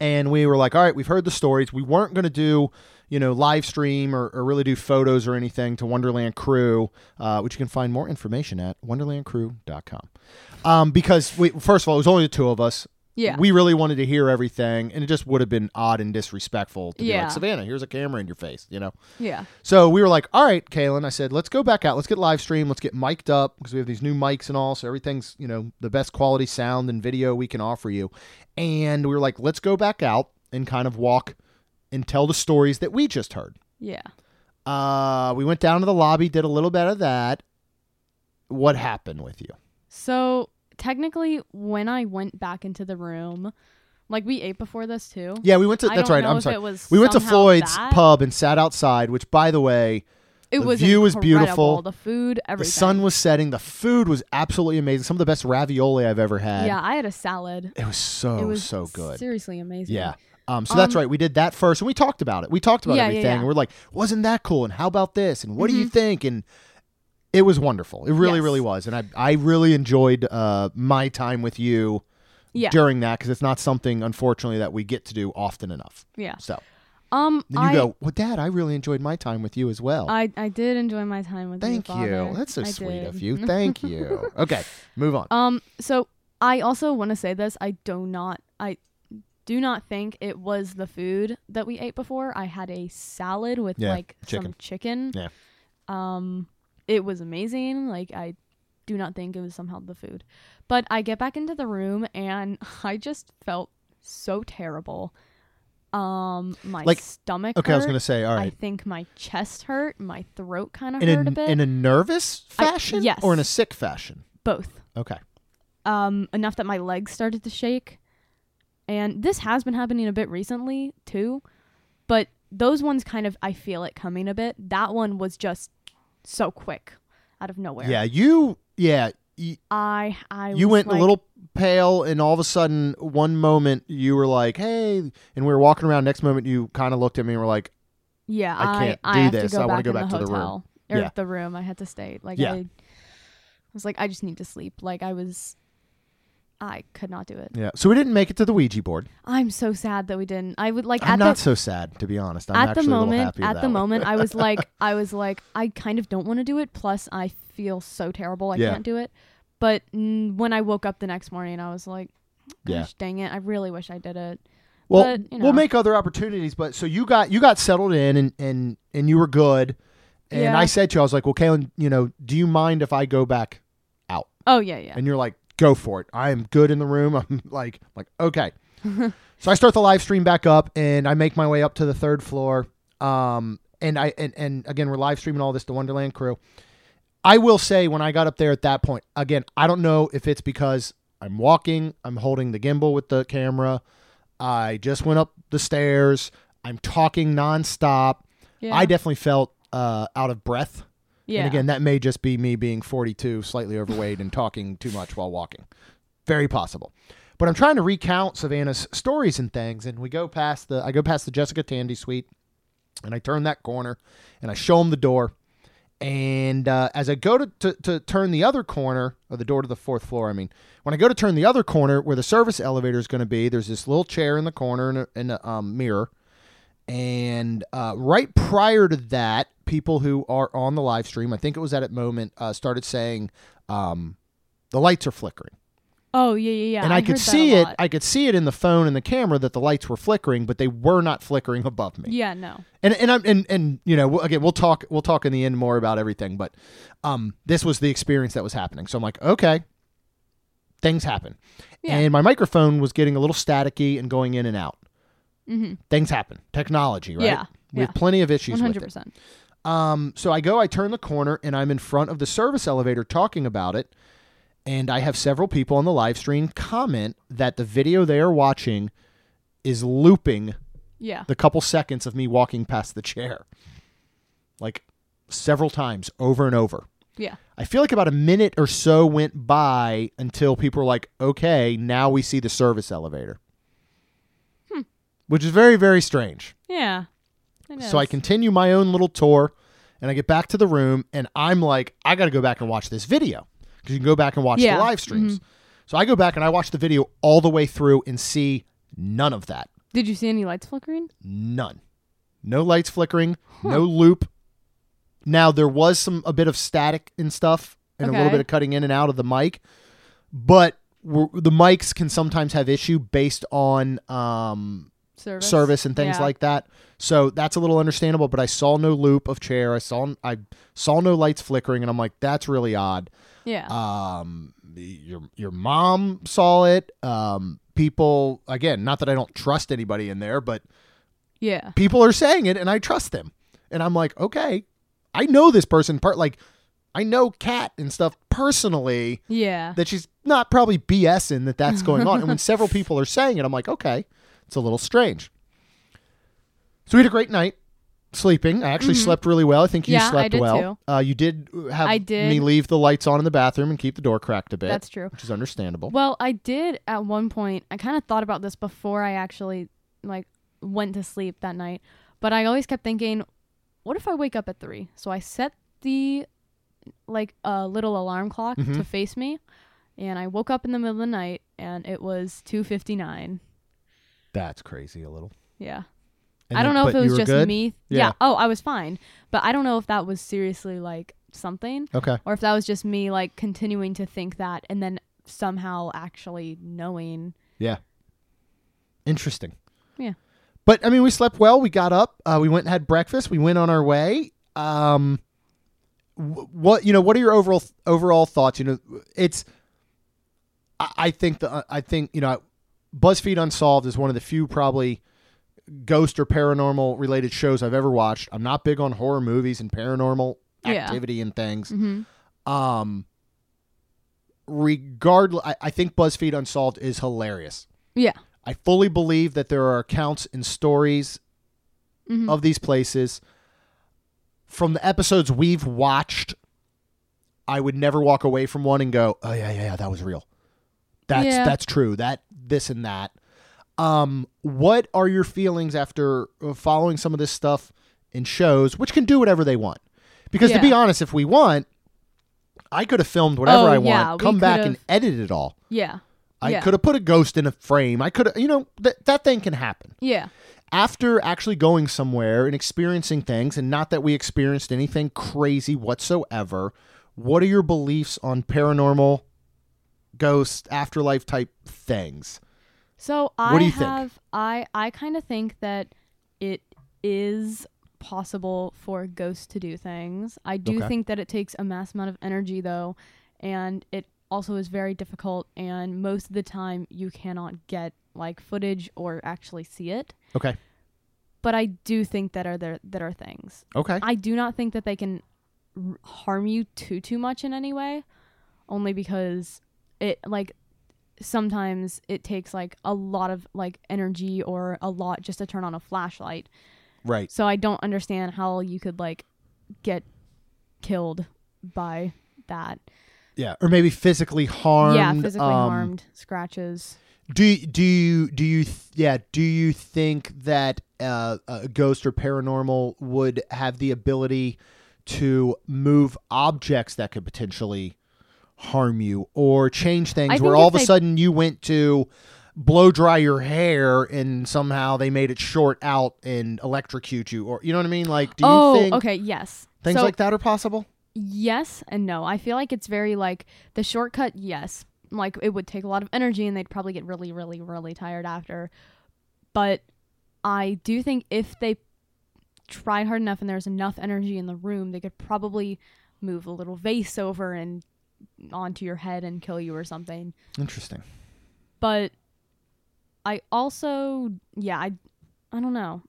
and we were like, all right, we've heard the stories. We weren't going to do, you know, live stream or, or really do photos or anything to Wonderland Crew, uh, which you can find more information at wonderlandcrew.com. Um, because we, first of all, it was only the two of us. Yeah. We really wanted to hear everything, and it just would have been odd and disrespectful to be like, Savannah, here's a camera in your face, you know? yeah. So we were like, all right, Kaylin, I said, let's go back out. Let's get live stream. Let's get mic'd up because we have these new mics and all. So everything's, you know, the best quality sound and video we can offer you. And we were like, let's go back out and kind of walk and tell the stories that we just heard. Yeah. Uh, we went down to the lobby, did a little bit of that. What happened with you? So technically, when I went back into the room, Like we ate before this too. Yeah, we went to. I That's right. I'm sorry. We went to Floyd's that. pub and sat outside. Which, by the way, It the was view was beautiful. The food, everything. the sun was setting. The food was absolutely amazing. Some of the best ravioli I've ever had. Yeah, I had a salad. It was so it was so good. Seriously amazing. Yeah. Um, so that's Um, right. We did that first, and we talked about it. We talked about Yeah, yeah, everything. yeah. Mm-hmm. And we're like, wasn't that cool? And how about this? And what do you think? And it was wonderful. It really, Yes. really was. And I, I really enjoyed uh, my time with you Yeah. during that because it's not something, unfortunately, that we get to do often enough. Yeah. So Um. then you I, go, well, Dad, I really enjoyed my time with you as well. I I did enjoy my time with you. Thank you. you. That's so I sweet did. of you. Thank you. Okay, move on. Um. So I also want to say this. I do not. I do not think it was the food that we ate before. I had a salad with Yeah, like chicken. some chicken. Yeah. Um. It was amazing. Like I do not think it was somehow the food. But I get back into the room and I just felt so terrible. Um, my Like- stomach. Okay, I was gonna say, All right. I think my chest hurt. My throat kind of hurt a, a, bit. in a nervous I- fashion, yes. or in a sick fashion. Both. Okay. Um, enough that my legs started to shake. And this has been happening a bit recently too, but those ones kind of I feel it coming a bit. That one was just so quick, out of nowhere. Yeah, you. Yeah, y- I I you went like, a little pale, and all of a sudden, one moment you were like, "Hey," and we were walking around. Next moment, you kind of looked at me and were like, Yeah, I I can't I do have this. to go I wanna back go back the to the room. hotel or Yeah. the room I had to stay. Like Yeah. I was like I just need to sleep. Like I was I could not do it. "Yeah." So we didn't make it to the Ouija board. I'm so sad that we didn't. I would like I'm at not the so sad, to be honest. I'm at the actually a little moment at the way. moment I was like I was like I kind of don't want to do it plus I feel so terrible I Yeah. can't do it. But mm, when I woke up the next morning I was like gosh Yeah. dang it I really wish I did it. Well, But, you know. we'll make other opportunities. But so you got you got settled in and and and you were good. And Yeah. I said to you, I was like, "Well, Kaylin, you know, do you mind if I go back out?" Oh yeah yeah. And you're like, "Go for it. I am good in the room." I'm like, like okay. so I start the live stream back up, and I make my way up to the third floor. Um, and I and and again, we're live streaming all this to Wonderland crew. I will say when I got up there at that point, again, I don't know if it's because I'm walking, I'm holding the gimbal with the camera. I just went up the stairs. I'm talking nonstop. yeah. I definitely felt uh, out of breath. Yeah. And again, that may just be me being 42, slightly overweight, and talking too much while walking. Very possible. But I'm trying to recount Savannah's stories and things, and we go past the I go past the Jessica Tandy suite, and I turn that corner, and I show him the door, and uh, as I go to, to to turn the other corner, or the door to the fourth floor, I mean, when I go to turn the other corner where the service elevator is going to be, there's this little chair in the corner and a, and a um, mirror, and uh, right prior to that, people who are on the live stream, I think it was at that moment, uh, started saying, um, "The lights are flickering," Oh yeah yeah yeah. and I, could heard see it. I could see it in the phone and the camera that the lights were flickering, but they were not flickering above me. yeah no. And and I'm and and you know again we'll talk we'll talk in the end more about everything, but um, this was the experience that was happening. So I'm like, okay, things happen, Yeah. and my microphone was getting a little staticky and going in and out. Mm-hmm. Things happen. Technology, right? Yeah, We yeah. have plenty of issues One with hundred it. Um, so I go, I turn the corner, and I'm in front of the service elevator talking about it. And I have several people on the live stream comment that the video they are watching is looping Yeah. the couple seconds of me walking past the chair, like several times over and over. Yeah. I feel like about a minute or so went by until people were like, okay, now we see the service elevator. Which is very, very strange. Yeah. So I continue my own little tour and I get back to the room and I'm like, I got to go back and watch this video because you can go back and watch Yeah. the live streams. So I go back and I watch the video all the way through and see none of that. Did you see any lights flickering? None. No lights flickering, no loop. Now there was some a bit of static and stuff and a little bit of cutting in and out of the mic, but we're, the mics can sometimes have issue based on um, Service. service and things Yeah. like that. So that's a little understandable. But I saw no loop of chair. I saw I saw no lights flickering, and I'm like, that's really odd. Yeah. Um, your your mom saw it. Um, people again, not that I don't trust anybody in there, but yeah. people are saying it, and I trust them. And I'm like, okay, I know this person. Part like I know Kat and stuff personally Yeah. that she's not probably BSing that that's going on. and when several people are saying it, I'm like, okay, it's a little strange. So we had a great night sleeping. I actually slept really well. I think you Mm-hmm. Yeah, I slept did well. too. Uh, you did have I did. me leave the lights on in the bathroom and keep the door cracked a bit. That's true. which is understandable. Well, I did at one point. I kind of thought about this before I actually like went to sleep that night, but I always kept thinking, what if I wake up at 3? So I set the like a little alarm clock Mhm. to face me, and I woke up in the middle of the night and it was 2:59. That's crazy a little. Yeah. And I don't know if it was just good? me. Yeah. yeah. Oh, I was fine. But I don't know if that was seriously like something Okay. or if that was just me like continuing to think that and then somehow actually knowing. Yeah. Interesting. Yeah. But I mean, we slept well. We got up. Uh, we went and had breakfast. We went on our way. Um, what you know? What are your overall overall thoughts? You know, it's. I, I think the I think you know, BuzzFeed Unsolved is one of the few probably ghost or paranormal related shows I've ever watched. I'm not big on horror movies and paranormal Yeah. activity and things. hmm Um, regardless, I, I think BuzzFeed Unsolved is hilarious. Yeah. I fully believe that there are accounts and stories Mhm. of these places. From the episodes we've watched, I would never walk away from one and go, "Oh yeah, yeah, yeah, that was real. That's Yeah. that's true. That this and that." Um, what are your feelings after uh, following some of this stuff in shows, which can do whatever they want? Because to be honest, if we want, I could have filmed whatever Oh, I yeah, want, we come back and edit it all. Yeah. I Yeah. could have put a ghost in a frame. I could have, you know, that that thing can happen. Yeah. After actually going somewhere and experiencing things, and not that we experienced anything crazy whatsoever, what are your beliefs on paranormal, ghost, afterlife type things? So I What do you think? I I kind of think that it is possible for ghosts to do things. I do Okay. think that it takes a mass amount of energy though, and it also is very difficult and most of the time you cannot get like footage or actually see it. Okay. But I do think that are there that are things. Okay. I do not think that they can r- harm you too too much in any way, only because it like sometimes it takes like a lot of like energy or a lot just to turn on a flashlight. Right. So I don't understand how you could like get killed by that. Yeah. Or maybe physically harmed. yeah, physically um, harmed, scratches. Do you- do you do you th- yeah do you think that uh, a ghost or paranormal would have the ability to move objects that could potentially harm you or change things where all of a they- sudden you went to blow dry your hair and somehow they made it short out and electrocute you or you know what I mean like do you oh, think okay, yes. things So- like that are possible yes and no. I feel like it's very like the shortcut, yes. Like it would take a lot of energy and they'd probably get really, really, really tired after. But I do think if they tried hard enough and there's enough energy in the room, they could probably move a little vase over and onto your head and kill you or something. interesting But I also yeah, I I don't know.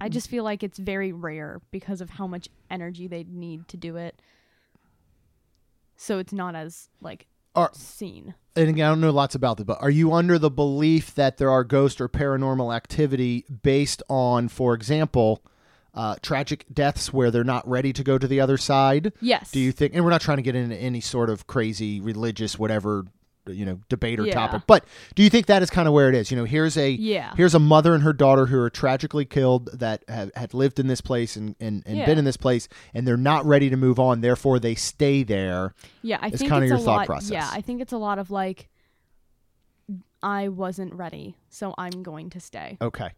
I just feel like it's very rare because of how much energy they need to do it. So it's not as like Are- seen. and again, I don't know lots about it, but are you under the belief that there are ghost or paranormal activity based on, for example, uh, tragic deaths where they're not ready to go to the other side? Yes. Do you think? And we're not trying to get into any sort of crazy religious whatever you know debate or Yeah. topic, but do you think that is kind of where it is? You know, here's a Yeah. here's a mother and her daughter who are tragically killed that have, had lived in this place and, and, and Yeah. been in this place, and they're not ready to move on. Therefore, they stay there. Yeah, I It's think kinda it's your a thought lot. process. Yeah, I think it's a lot of like I wasn't ready, so I'm going to stay. Okay.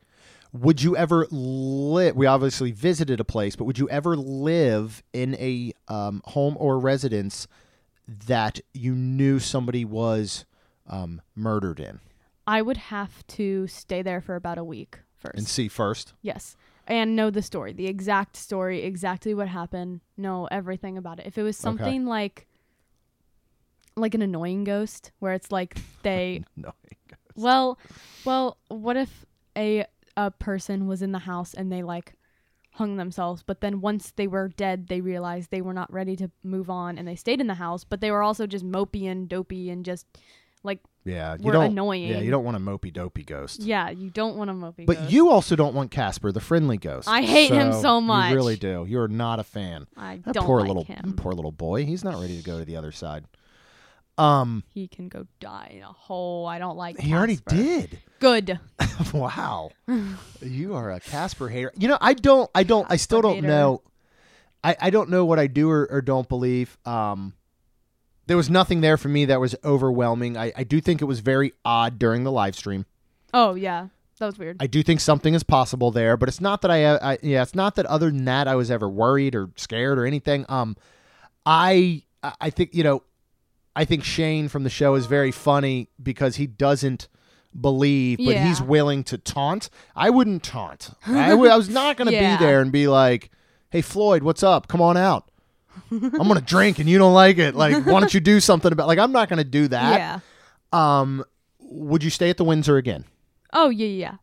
Would you ever live? We obviously visited a place, but would you ever live in a um, home or residence that you knew somebody was um, murdered in I would have to stay there for about a week first. and see first? Yes. And know the story, the exact story, exactly what happened, know everything about it. If it was something like like an annoying ghost where it's like they No. well well what if a a person was in the house and they like hung themselves. But then once they were dead, they realized they were not ready to move on, and they stayed in the house. But they were also just mopey and dopey and just like Yeah, you Were don't. annoying. Yeah, you don't want a mopey dopey ghost. yeah, you don't want a mopey. But ghost. you also don't want Casper, the friendly ghost. I hate him so much. You really do. You're not a fan. I That don't poor like little him. poor little boy. He's not ready to go to the other side. Um, He can go die in a hole. I don't like. he already did. Good. wow, you are a Casper hater. You know, I don't. I don't. I still don't hater. know. I I don't know what I do or, or don't believe. Um, there was nothing there for me that was overwhelming. I I do think it was very odd during the live stream. Oh yeah, that was weird. I do think something is possible there, but it's not that I, I yeah, it's not that other than that I was ever worried or scared or anything. Um, I I think you know, I think Shane from the show is very funny because he doesn't believe, but he's willing to taunt. I wouldn't taunt. I, w- I was not going to Yeah. be there and be like, "Hey Floyd, what's up? Come on out." I'm gonna drink and you don't like it. Like, why don't you do something about? Like, I'm not gonna do that. yeah. Um, would you stay at the Windsor again? Oh yeah, yeah.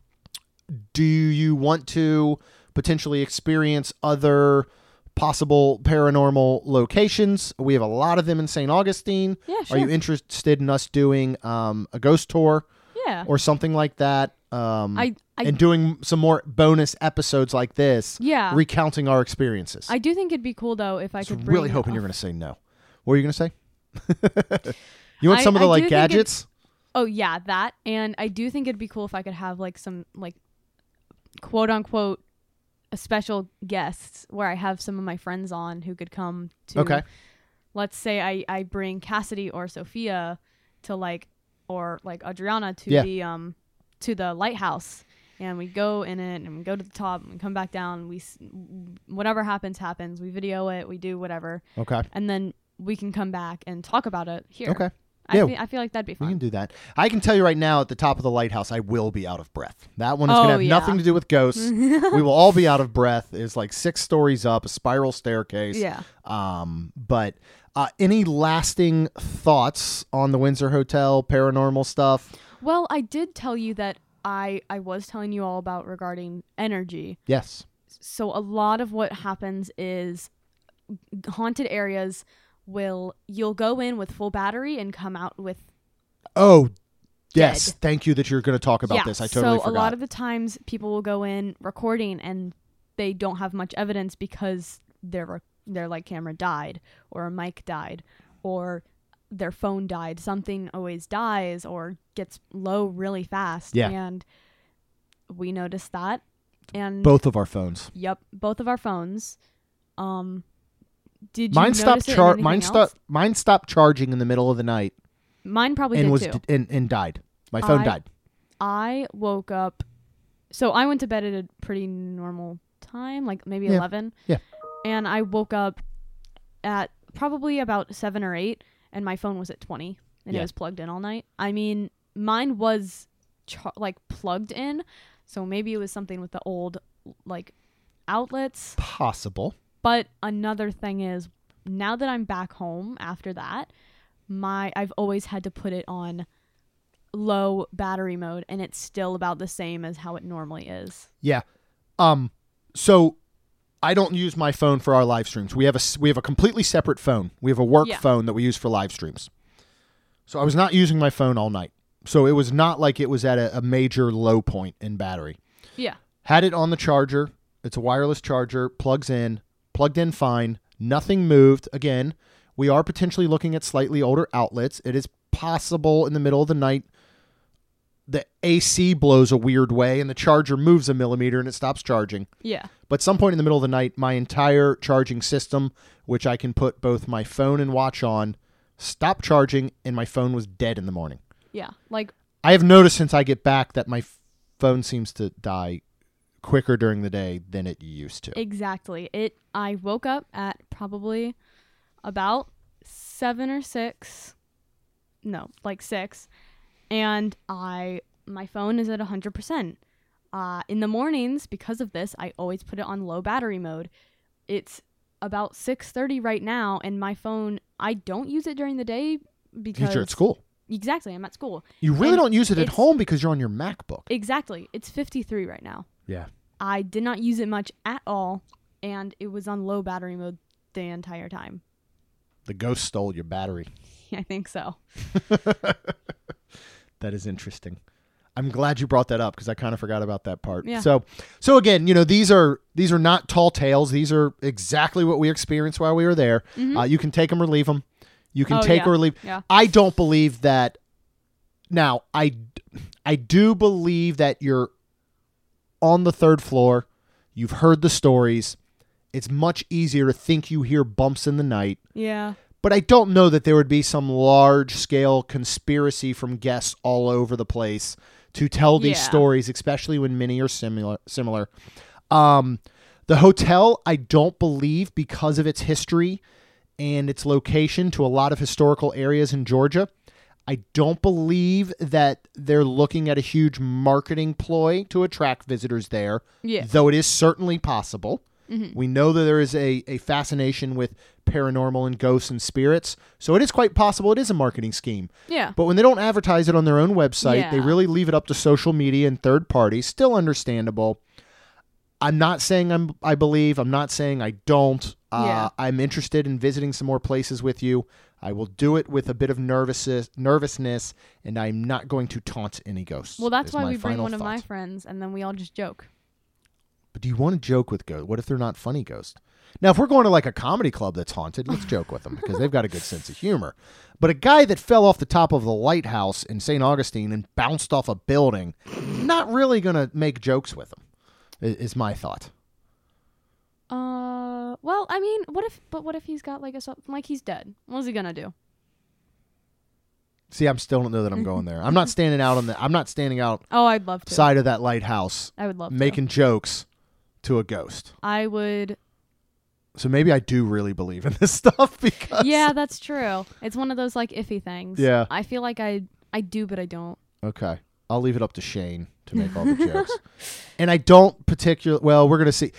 do you want to potentially experience other possible paranormal locations? We have a lot of them in St. Augustine. Yeah, sure. Are you interested in us doing um, a ghost tour Yeah. or something like that? Um, I I and doing some more bonus episodes like this, yeah. recounting our experiences. I do think it'd be cool though if I was could really hoping you're going to say no. What were you going to say? you want I- some of the I like think it- gadgets? Oh yeah, that. And I do think it'd be cool if I could have like some like quote unquote a special guests where I have some of my friends on who could come to Okay. let's say I, I bring Cassidy or Sophia to like or like Adriana to Yeah. the um to the lighthouse and we go in it and we go to the top and we come back down we s- whatever happens happens we video it we do whatever Okay. and then we can come back and talk about it here Okay. I, Yeah. feel, I feel like that'd be fine. We can do that. I can tell you right now at the top of the lighthouse, I will be out of breath. That one is Oh, going to have yeah. nothing to do with ghosts. we will all be out of breath. It's like six stories up, a spiral staircase. yeah Um, but uh, any lasting thoughts on the Windsor Hotel paranormal stuff? well i did tell you that i i was telling you all about regarding energy Yes. so a lot of what happens is haunted areas will you'll go in with full battery and come out with Oh, yes. Dead. Thank you that you're going to talk about yeah. this. I totally so forgot. a lot of the times people will go in recording and they don't have much evidence because their rec- their like camera died or a mic died or their phone died something always dies or gets low really fast Yeah. and we noticed that and Both of our phones. Yep, both of our phones. Um, did you Mine stopped. Char- mine stopped. Mine stopped charging in the middle of the night Mine probably and did was d- and, and died. My phone I- died. I woke up. So I went to bed at a pretty normal time, like maybe Yeah. eleven. Yeah. And I woke up at probably about seven or eight, and my phone was at twenty, and Yeah. it was plugged in all night. I mean, mine was char- like plugged in, so maybe it was something with the old like outlets. Possible. But another thing is, now that I'm back home after that, my I've always had to put it on low battery mode, and it's still about the same as how it normally is. Yeah. Um. So I don't use my phone for our live streams. We have a we have a completely separate phone. We have a work Yeah. phone that we use for live streams. So I was not using my phone all night. So it was not like it was at a, a major low point in battery. Yeah. Had it on the charger. It's a wireless charger. Plugs in. Plugged in fine. Nothing moved. Again, we are potentially looking at slightly older outlets. It is possible in the middle of the night the AC blows a weird way and the charger moves a millimeter and it stops charging. Yeah. But some point in the middle of the night, my entire charging system, which I can put both my phone and watch on, stopped charging and my phone was dead in the morning. Yeah. Like I have noticed since I get back that my phone seems to die quicker during the day than it used to. exactly. It I woke up at probably about 7 or 6. No, like 6. And I my phone is at 100%. Uh, in the mornings, because of this, I always put it on low battery mode. It's about 6:30 right now, and my phone I don't use it during the day because you're at school. Exactly, I'm at school. You really And don't use it at home because you're on your MacBook. Exactly, it's 53 right now. Yeah. I did not use it much at all, and it was on low battery mode the entire time. The ghost stole your battery. I think so. That is interesting. I'm glad you brought that up because I kind of forgot about that part. Yeah. So, so again, you know, these are these are not tall tales. These are exactly what we experienced while we were there. Uh, you can take them or leave them. You can Mm-hmm. Oh, take yeah. or leave. Yeah. I don't believe that. Now, I I do believe that you're on the third floor. You've heard the stories. It's much easier to think you hear bumps in the night Yeah. But I don't know that there would be some large scale conspiracy from guests all over the place to tell these Yeah. stories, especially when many are similar. Similar. Um, the hotel, I don't believe, because of its history and its location to a lot of historical areas in Georgia. I don't believe that they're looking at a huge marketing ploy to attract visitors there, Yeah. though it is certainly possible. We know that there is a, a fascination with paranormal and ghosts and spirits, so it is quite possible it is a marketing scheme. Yeah. But when they don't advertise it on their own website, they really leave it up to social media and third parties. Still understandable. I'm not saying I'm I believe. I'm not saying I don't. Uh, Yeah. I'm interested in visiting some more places with you. I will do it with a bit of nervousness, nervousness, and I'm not going to taunt any ghosts. Well, that's why we bring one of my friends, and then we all just joke. But do you want to joke with ghosts? What if they're not funny ghosts? Now, if we're going to like a comedy club that's haunted, let's joke with them because they've got a good sense of humor. But a guy that fell off the top of the lighthouse in St. Augustine and bounced off a building, not really going to make jokes with him, is my thought. Uh, well, I mean, what if? But what if he's got like a like he's dead? What's he gonna do? See, I'm still don't know that I'm going there. I'm not standing out on the. I'm not standing out. Oh, I'd love to. Side of that lighthouse I would love making jokes to a ghost. I would. So maybe I do really believe in this stuff because Yeah, that's true. It's one of those like iffy things. Yeah. I feel like I I do, but I don't. Okay. I'll leave it up to Shane to make all the jokes. And I don't particular well, we're going to see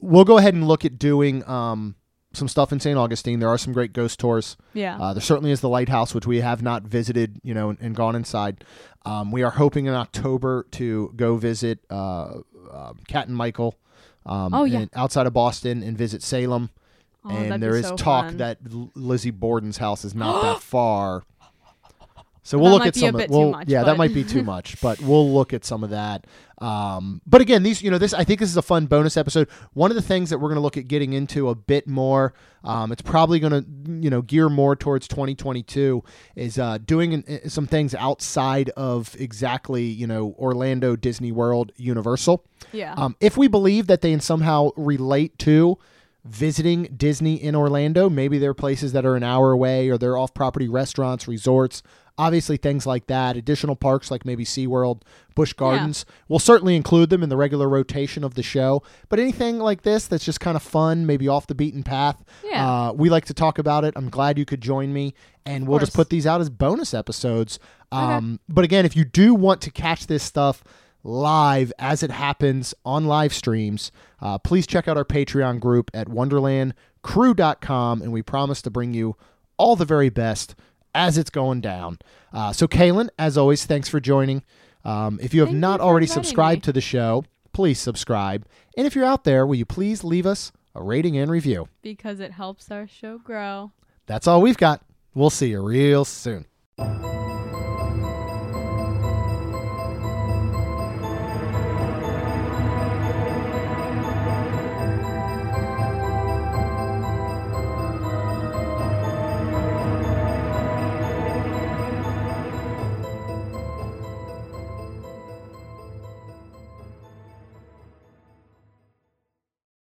we'll go ahead and look at doing um some stuff in St. Augustine. There are some great ghost tours. Yeah. Uh, there certainly is the lighthouse, which we have not visited, you know, and, and gone inside. Um, we are hoping in October to go visit uh, uh, Cat and Michael um, Oh, yeah. and outside of Boston and visit Salem. Oh, and there is so talk fun. that Lizzie Borden's house is not that far. So we'll That look at some of bit we'll- much, yeah, that might be too much, but we'll look at some of that. Um, but again, these you know this I think this is a fun bonus episode. One of the things that we're going to look at getting into a bit more. Um, it's probably going to you know gear more towards 2022 is uh, doing an, some things outside of exactly you know Orlando, Disney World, Universal. yeah. Um, if we believe that they somehow relate to visiting Disney in Orlando, maybe they're places that are an hour away or they're off property restaurants, resorts, obviously things like that. Additional parks like maybe SeaWorld, Busch Gardens. We'll certainly include them in the regular rotation of the show. But anything like this that's just kind of fun, maybe off the beaten path, Yeah. uh, we like to talk about it. I'm glad you could join me. And we'll just put these out as bonus episodes. Um, But again, if you do want to catch this stuff live as it happens on live streams, uh, please check out our Patreon group at wonderlandcrew.com. And we promise to bring you all the very best as it's going down. Uh, so, Kaylin, as always, thanks for joining. Um, if you have Thank not for already subscribed me. to the show, please subscribe. And if you're out there, will you please leave us a rating and review? because it helps our show grow. That's all we've got. We'll see you real soon.